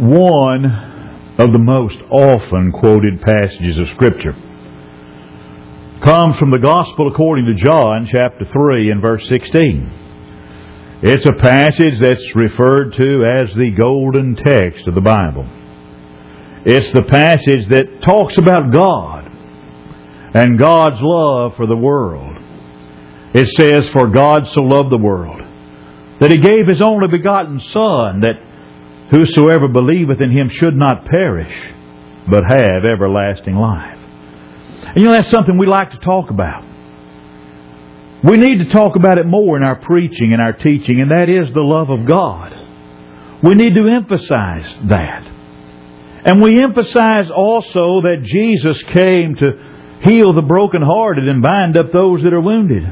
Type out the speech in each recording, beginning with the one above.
one of the most often quoted passages of Scripture comes from the Gospel according to John, chapter 3, and verse 16. It's a passage that's referred to as the golden text of the Bible. It's the passage that talks about God and God's love for the world. It says, For God so loved the world that he gave his only begotten Son, that whosoever believeth in him should not perish, but have everlasting life. And you know, that's something we like to talk about. We need to talk about it more in our preaching and our teaching, and that is the love of God. We need to emphasize that. And we emphasize also that Jesus came to heal the brokenhearted and bind up those that are wounded.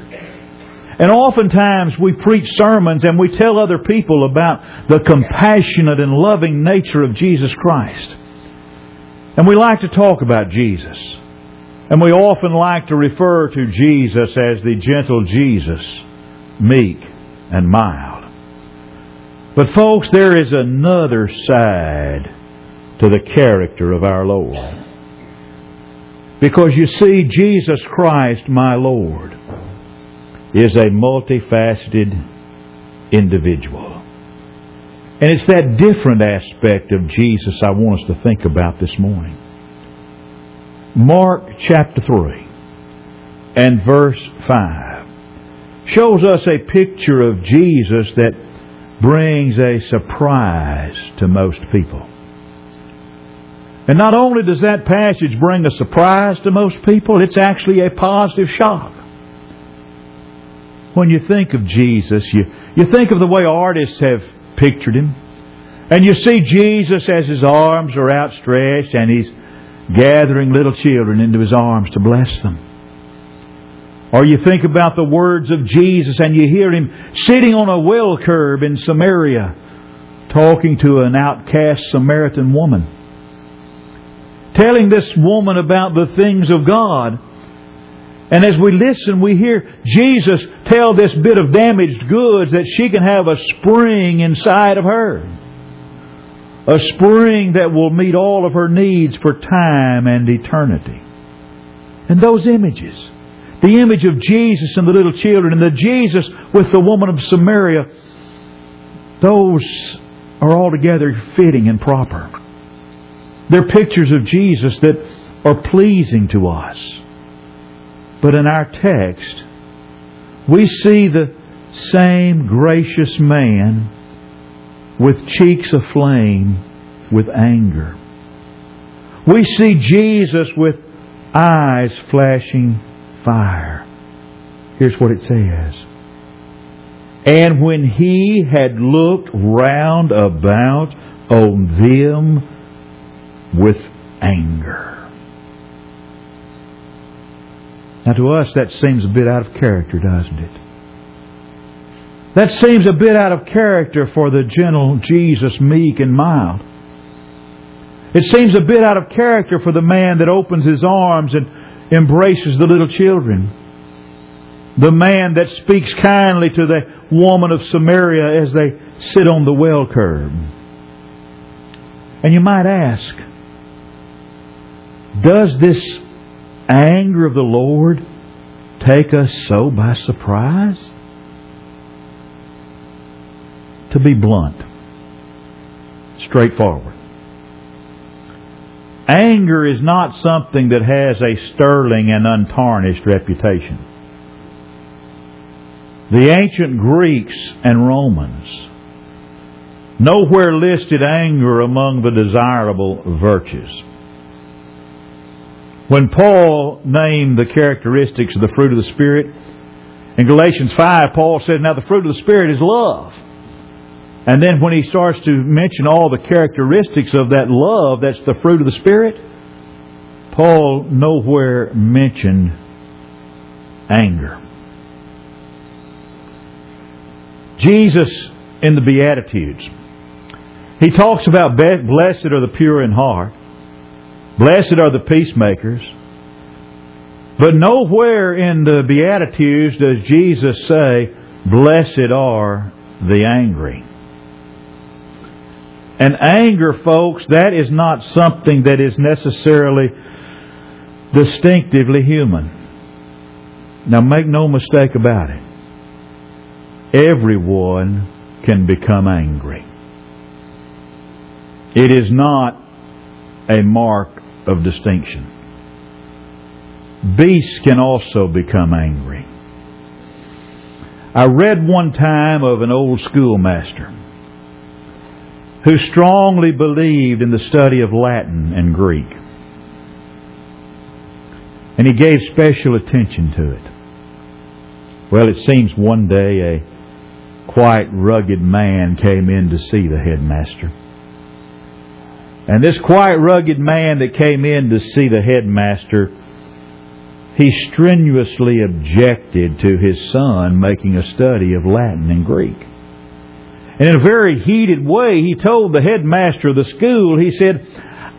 And oftentimes we preach sermons and we tell other people about the compassionate and loving nature of Jesus Christ. And we like to talk about Jesus. And we often like to refer to Jesus as the gentle Jesus, meek and mild. But folks, there is another side to the character of our Lord. Because you see, Jesus Christ, my Lord, is a multifaceted individual. And it's that different aspect of Jesus I want us to think about this morning. Mark chapter 3 and verse 5 shows us a picture of Jesus that brings a surprise to most people. And not only does that passage bring a surprise to most people, it's actually a positive shock. When you think of Jesus, you, you think of the way artists have pictured him. And you see Jesus as his arms are outstretched and he's gathering little children into his arms to bless them. Or you think about the words of Jesus and you hear him sitting on a well curb in Samaria talking to an outcast Samaritan woman. Telling this woman about the things of God. And as we listen, we hear Jesus tell this bit of damaged goods that she can have a spring inside of her a spring that will meet all of her needs for time and eternity. And those images, the image of Jesus and the little children, and the Jesus with the woman of Samaria, those are altogether fitting and proper. They're pictures of Jesus that are pleasing to us. But in our text, we see the same gracious man with cheeks aflame with anger. We see Jesus with eyes flashing fire. Here's what it says. And when he had looked round about on them with anger. Now to us that seems a bit out of character, doesn't it? That seems a bit out of character for the gentle Jesus, meek and mild. It seems a bit out of character for the man that opens his arms and embraces the little children. The man that speaks kindly to the woman of Samaria as they sit on the well curb. And you might ask, does this anger of the Lord take us so by surprise? to be blunt, straightforward. Anger is not something that has a sterling and untarnished reputation. The ancient Greeks and Romans nowhere listed anger among the desirable virtues. When Paul named the characteristics of the fruit of the Spirit, in Galatians 5, Paul said, Now the fruit of the Spirit is love and then when he starts to mention all the characteristics of that love that's the fruit of the Spirit, Paul nowhere mentioned anger. Jesus in the Beatitudes, he talks about blessed are the pure in heart, blessed are the peacemakers, but nowhere in the Beatitudes does Jesus say, blessed are the angry. And anger, folks, that is not something that is necessarily distinctively human. Now make no mistake about it. Everyone can become angry. It is not a mark of distinction. Beasts can also become angry. I read one time of an old schoolmaster who strongly believed in the study of Latin and Greek. And he gave special attention to it. Well, it seems one day a quite rugged man came in to see the headmaster. And this quite rugged man that came in to see the headmaster, he strenuously objected to his son making a study of Latin and Greek. And in a very heated way, he told the headmaster of the school, he said,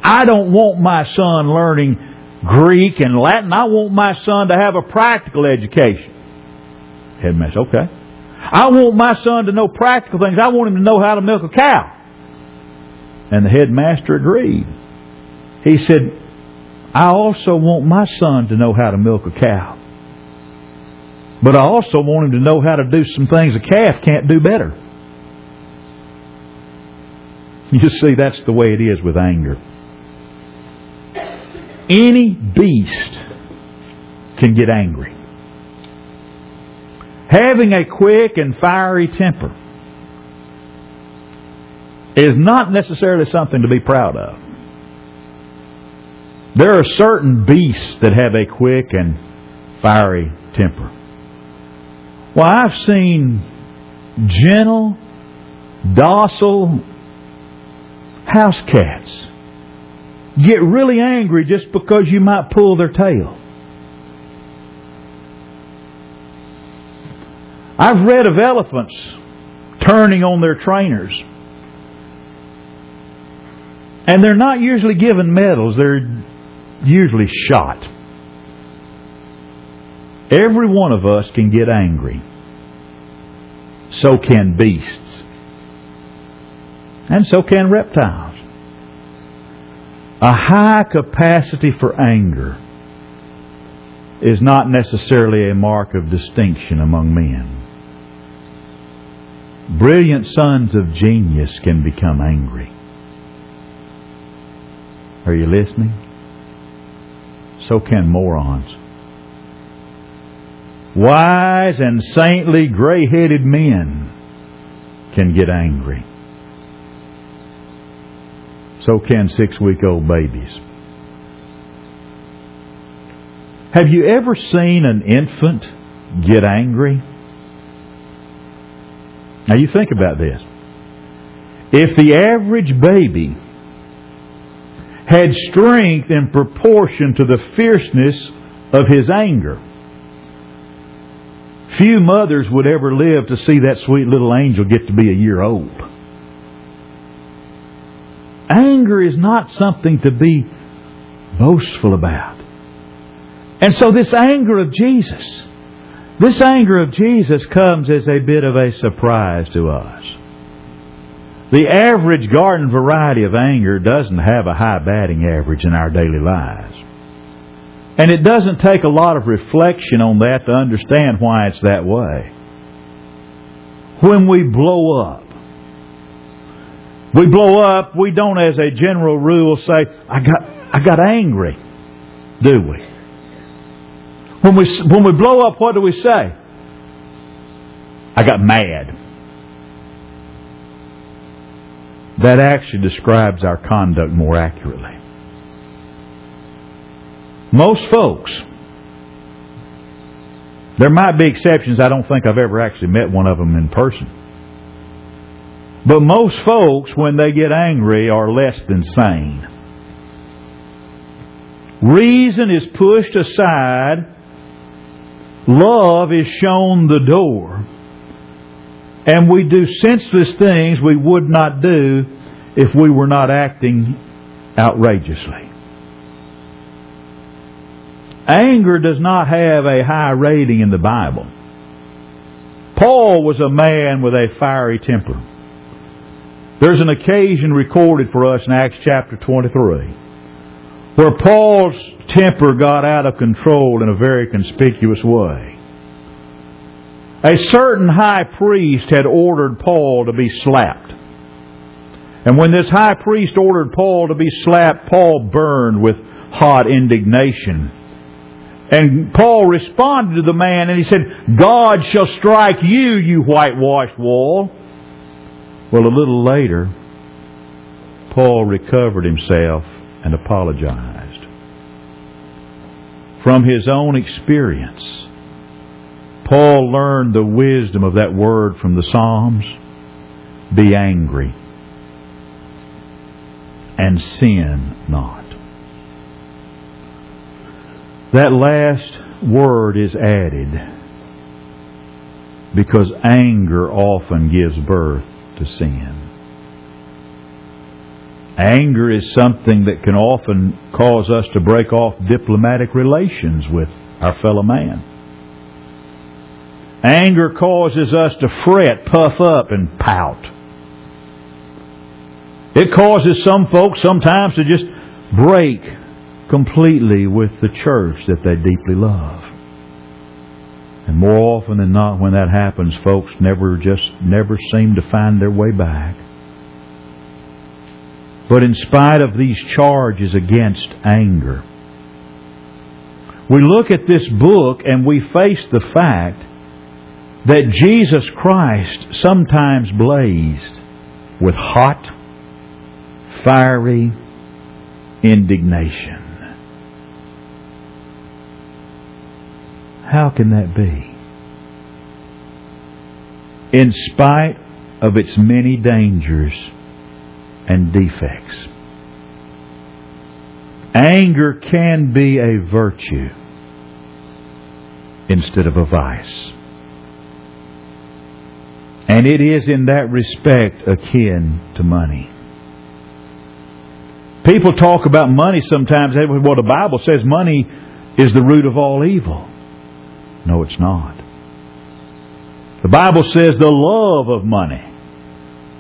I don't want my son learning Greek and Latin. I want my son to have a practical education. Headmaster, okay. I want my son to know practical things. I want him to know how to milk a cow. And the headmaster agreed. He said, I also want my son to know how to milk a cow. But I also want him to know how to do some things a calf can't do better. You see, that's the way it is with anger. Any beast can get angry. Having a quick and fiery temper is not necessarily something to be proud of. There are certain beasts that have a quick and fiery temper. Well, I've seen gentle, docile house cats get really angry just because you might pull their tail. I've read of elephants turning on their trainers. And they're not usually given medals, they're usually shot. Every one of us can get angry. So can beasts. And so can reptiles. A high capacity for anger is not necessarily a mark of distinction among men. Brilliant sons of genius can become angry. Are you listening? So can morons. Wise and saintly gray headed men can get angry. So can six week old babies. Have you ever seen an infant get angry? Now you think about this. If the average baby had strength in proportion to the fierceness of his anger, few mothers would ever live to see that sweet little angel get to be a year old. Anger is not something to be boastful about. And so this anger of Jesus, this anger of Jesus comes as a bit of a surprise to us. The average garden variety of anger doesn't have a high batting average in our daily lives. And it doesn't take a lot of reflection on that to understand why it's that way. When we blow up, we blow up, we don't as a general rule say, I got, I got angry, do we? When we, when we blow up, what do we say? I got mad. That actually describes our conduct more accurately. Most folks, there might be exceptions. I don't think I've ever actually met one of them in person. But most folks, when they get angry, are less than sane. Reason is pushed aside Love is shown the door. And we do senseless things we would not do if we were not acting outrageously. Anger does not have a high rating in the Bible. Paul was a man with a fiery temper. There's an occasion recorded for us in Acts chapter 23 where Paul's temper got out of control in a very conspicuous way. A certain high priest had ordered Paul to be slapped. And when this high priest ordered Paul to be slapped, Paul burned with hot indignation. And Paul responded to the man and he said, God shall strike you, you whitewashed wall. Well, a little later, Paul recovered himself and apologized. From his own experience, Paul learned the wisdom of that word from the Psalms be angry and sin not. That last word is added because anger often gives birth to sin. Anger is something that can often cause us to break off diplomatic relations with our fellow man. Anger causes us to fret, puff up, and pout. It causes some folks sometimes to just break completely with the church that they deeply love. And more often than not, when that happens, folks never just never seem to find their way back. But in spite of these charges against anger, we look at this book and we face the fact that Jesus Christ sometimes blazed with hot, fiery indignation. How can that be? In spite of its many dangers and defects. Anger can be a virtue instead of a vice. And it is in that respect akin to money. People talk about money sometimes. Well, the Bible says money is the root of all evil. No, it's not. The Bible says the love of money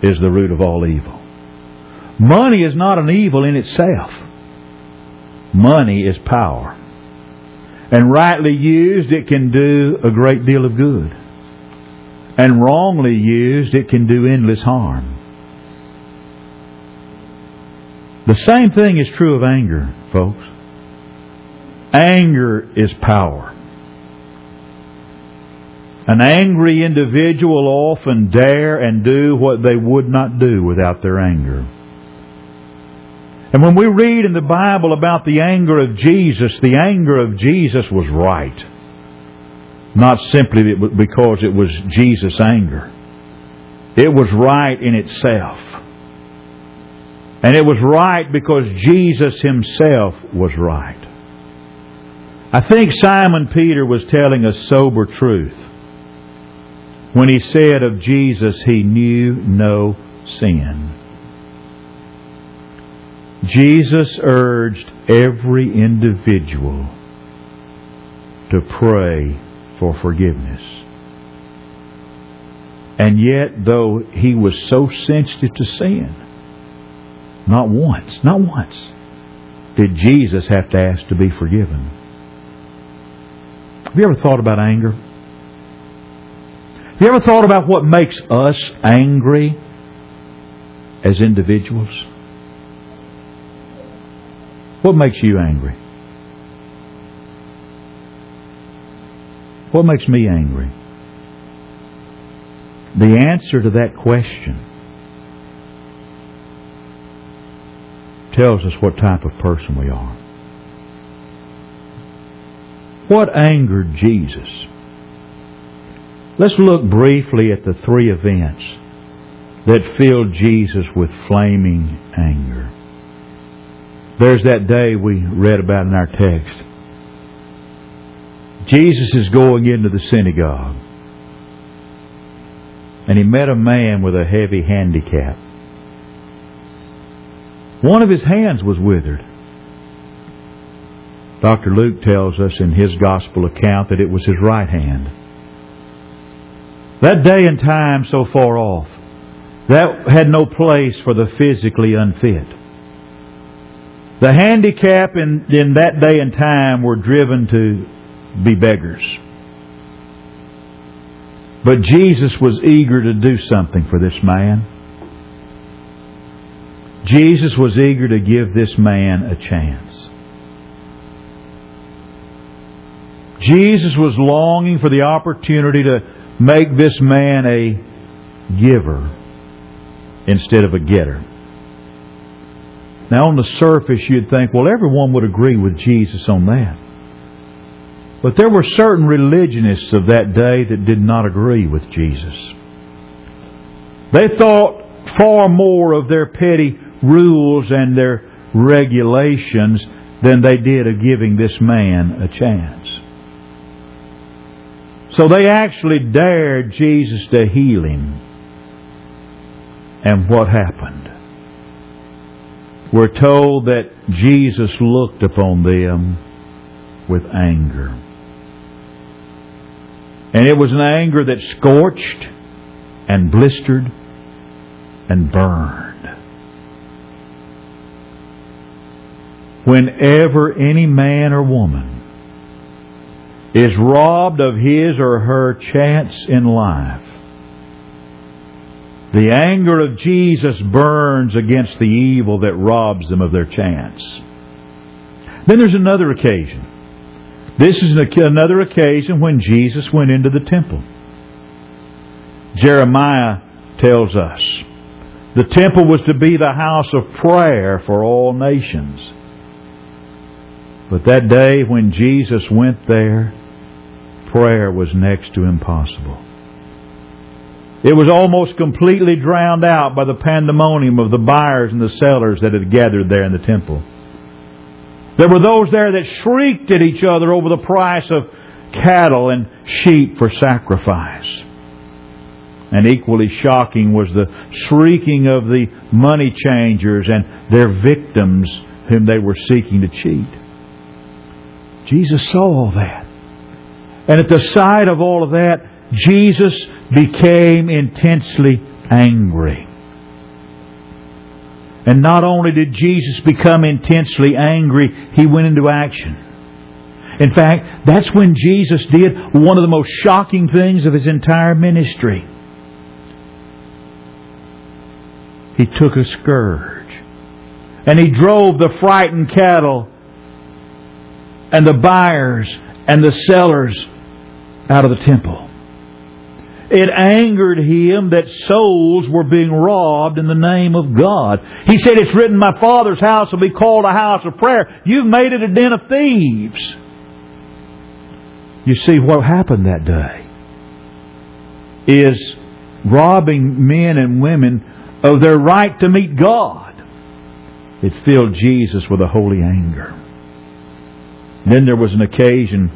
is the root of all evil. Money is not an evil in itself. Money is power. And rightly used, it can do a great deal of good. And wrongly used, it can do endless harm. The same thing is true of anger, folks. Anger is power. An angry individual often dare and do what they would not do without their anger. And when we read in the Bible about the anger of Jesus, the anger of Jesus was right. Not simply because it was Jesus' anger. It was right in itself. And it was right because Jesus himself was right. I think Simon Peter was telling a sober truth when he said of Jesus, he knew no sin. Jesus urged every individual to pray for forgiveness. And yet, though he was so sensitive to sin, not once, not once, did Jesus have to ask to be forgiven. Have you ever thought about anger? Have you ever thought about what makes us angry as individuals? What makes you angry? What makes me angry? The answer to that question tells us what type of person we are. What angered Jesus? Let's look briefly at the three events that filled Jesus with flaming anger. There's that day we read about in our text. Jesus is going into the synagogue. And he met a man with a heavy handicap. One of his hands was withered. Dr. Luke tells us in his gospel account that it was his right hand. That day and time so far off, That had no place for the physically unfit. The handicap in, in that day and time were driven to be beggars. But Jesus was eager to do something for this man. Jesus was eager to give this man a chance. Jesus was longing for the opportunity to make this man a giver instead of a getter. Now, on the surface, you'd think, well, everyone would agree with Jesus on that. But there were certain religionists of that day that did not agree with Jesus. They thought far more of their petty rules and their regulations than they did of giving this man a chance. So they actually dared Jesus to heal him. And what happened? We're told that Jesus looked upon them with anger. And it was an anger that scorched and blistered and burned. Whenever any man or woman is robbed of his or her chance in life, the anger of Jesus burns against the evil that robs them of their chance. Then there's another occasion. This is another occasion when Jesus went into the temple. Jeremiah tells us the temple was to be the house of prayer for all nations. But that day when Jesus went there, prayer was next to impossible. It was almost completely drowned out by the pandemonium of the buyers and the sellers that had gathered there in the temple. There were those there that shrieked at each other over the price of cattle and sheep for sacrifice. And equally shocking was the shrieking of the money changers and their victims whom they were seeking to cheat. Jesus saw all that. And at the sight of all of that, Jesus became intensely angry. And not only did Jesus become intensely angry, he went into action. In fact, that's when Jesus did one of the most shocking things of his entire ministry. He took a scourge and he drove the frightened cattle and the buyers and the sellers out of the temple. It angered him that souls were being robbed in the name of God. He said, It's written, My Father's house will be called a house of prayer. You've made it a den of thieves. You see, what happened that day is robbing men and women of their right to meet God. It filled Jesus with a holy anger. Then there was an occasion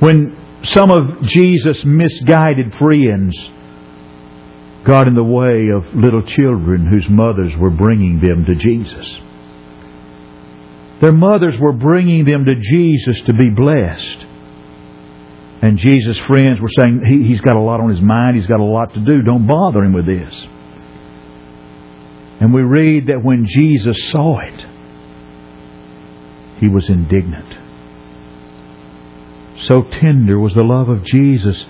when some of Jesus' misguided friends got in the way of little children whose mothers were bringing them to Jesus. Their mothers were bringing them to Jesus to be blessed. And Jesus' friends were saying, he, He's got a lot on his mind, he's got a lot to do, don't bother him with this. And we read that when Jesus saw it, he was indignant. So tender was the love of Jesus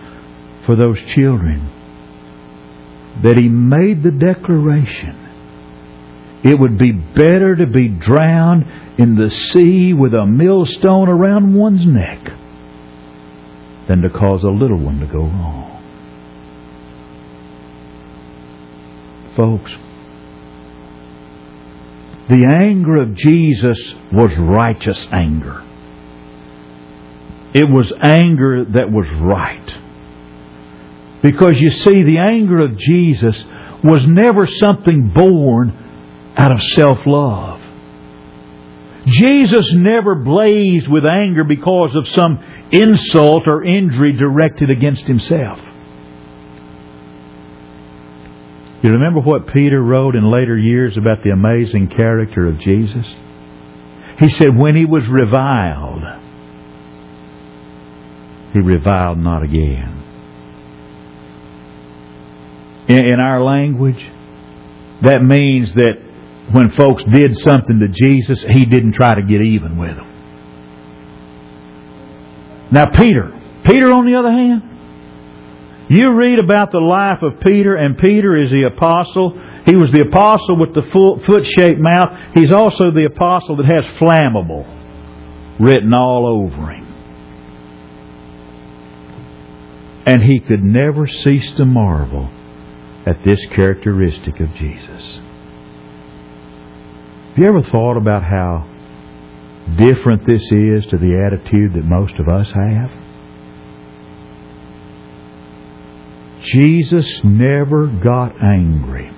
for those children that he made the declaration it would be better to be drowned in the sea with a millstone around one's neck than to cause a little one to go wrong. Folks, the anger of Jesus was righteous anger. It was anger that was right. Because you see, the anger of Jesus was never something born out of self love. Jesus never blazed with anger because of some insult or injury directed against himself. You remember what Peter wrote in later years about the amazing character of Jesus? He said, when he was reviled, he reviled not again. In, in our language, that means that when folks did something to Jesus, he didn't try to get even with them. Now, Peter. Peter, on the other hand, you read about the life of Peter, and Peter is the apostle. He was the apostle with the foot shaped mouth. He's also the apostle that has flammable written all over him. And he could never cease to marvel at this characteristic of Jesus. Have you ever thought about how different this is to the attitude that most of us have? Jesus never got angry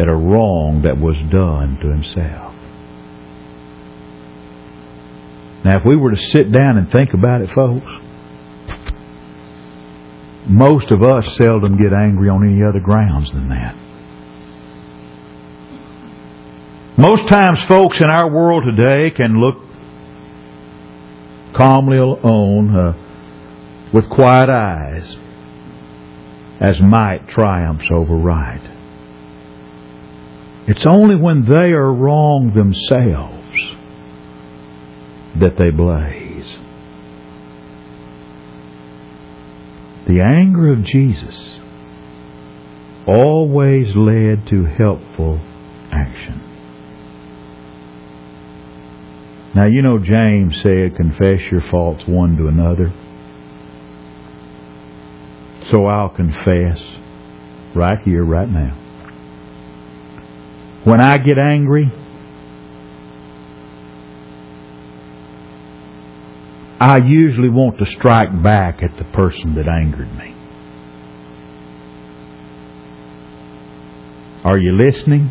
at a wrong that was done to himself. Now, if we were to sit down and think about it, folks, most of us seldom get angry on any other grounds than that. Most times, folks in our world today can look calmly on uh, with quiet eyes as might triumphs over right. It's only when they are wrong themselves that they blaze. The anger of Jesus always led to helpful action. Now, you know, James said, confess your faults one to another. So I'll confess right here, right now. When I get angry, I usually want to strike back at the person that angered me. Are you listening?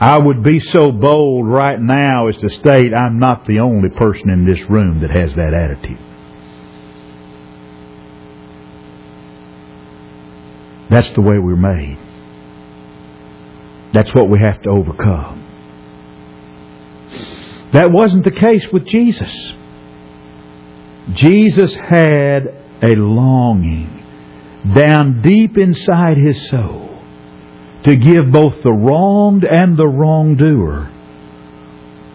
I would be so bold right now as to state I'm not the only person in this room that has that attitude. That's the way we're made. That's what we have to overcome. That wasn't the case with Jesus. Jesus had a longing down deep inside his soul to give both the wronged and the wrongdoer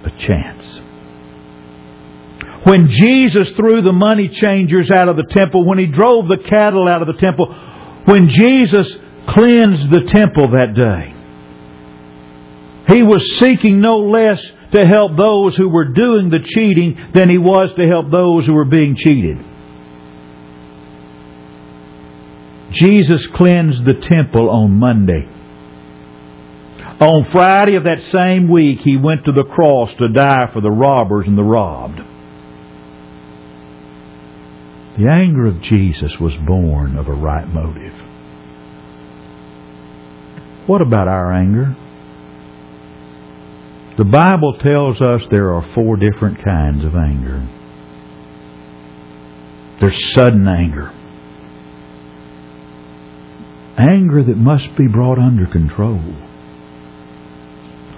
a chance. When Jesus threw the money changers out of the temple, when he drove the cattle out of the temple, when Jesus cleansed the temple that day, he was seeking no less to help those who were doing the cheating than he was to help those who were being cheated. Jesus cleansed the temple on Monday. On Friday of that same week, he went to the cross to die for the robbers and the robbed. The anger of Jesus was born of a right motive. What about our anger? The Bible tells us there are four different kinds of anger. There's sudden anger. Anger that must be brought under control.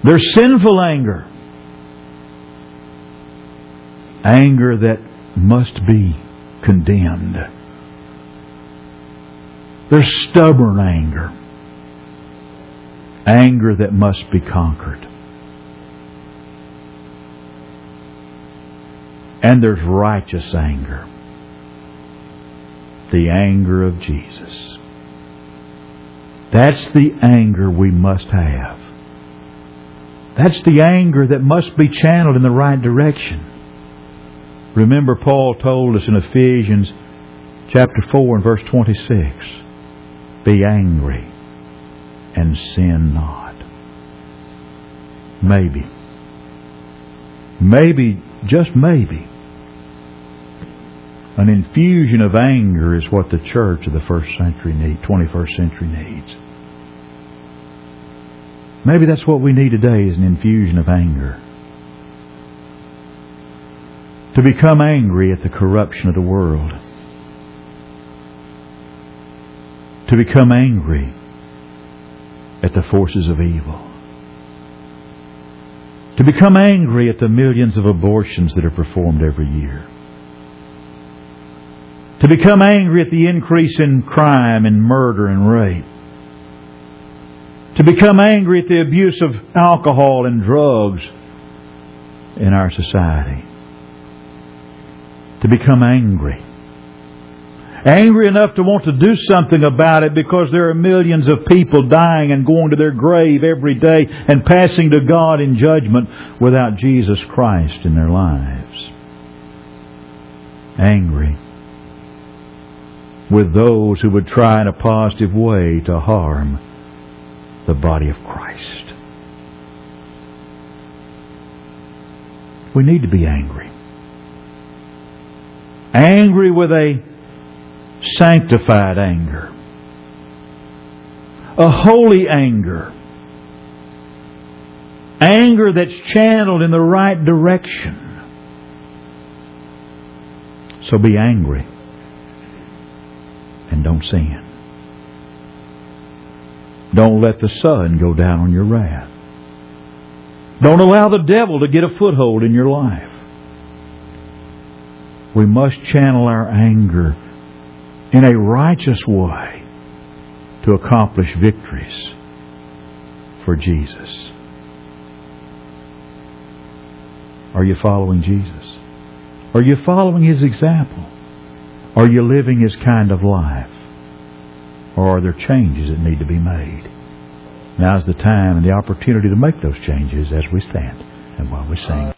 There's sinful anger. Anger that must be condemned. There's stubborn anger. Anger that must be conquered. And there's righteous anger. The anger of Jesus. That's the anger we must have. That's the anger that must be channeled in the right direction. Remember, Paul told us in Ephesians chapter 4 and verse 26 Be angry and sin not. Maybe. Maybe, just maybe, an infusion of anger is what the church of the first century needs, 21st century needs. Maybe that's what we need today is an infusion of anger. To become angry at the corruption of the world. To become angry at the forces of evil. To become angry at the millions of abortions that are performed every year To become angry at the increase in crime and murder and rape. To become angry at the abuse of alcohol and drugs in our society. To become angry. Angry enough to want to do something about it because there are millions of people dying and going to their grave every day and passing to God in judgment without Jesus Christ in their lives. Angry with those who would try in a positive way to harm the body of Christ. We need to be angry. Angry with a sanctified anger. A holy anger. Anger that's channeled in the right direction. So be angry and don't sin. Don't let the sun go down on your wrath. Don't allow the devil to get a foothold in your life. We must channel our anger in a righteous way to accomplish victories for Jesus. Are you following Jesus? Are you following His example? Are you living His kind of life? Or are there changes that need to be made? Now's the time and the opportunity to make those changes as we stand and while we sing.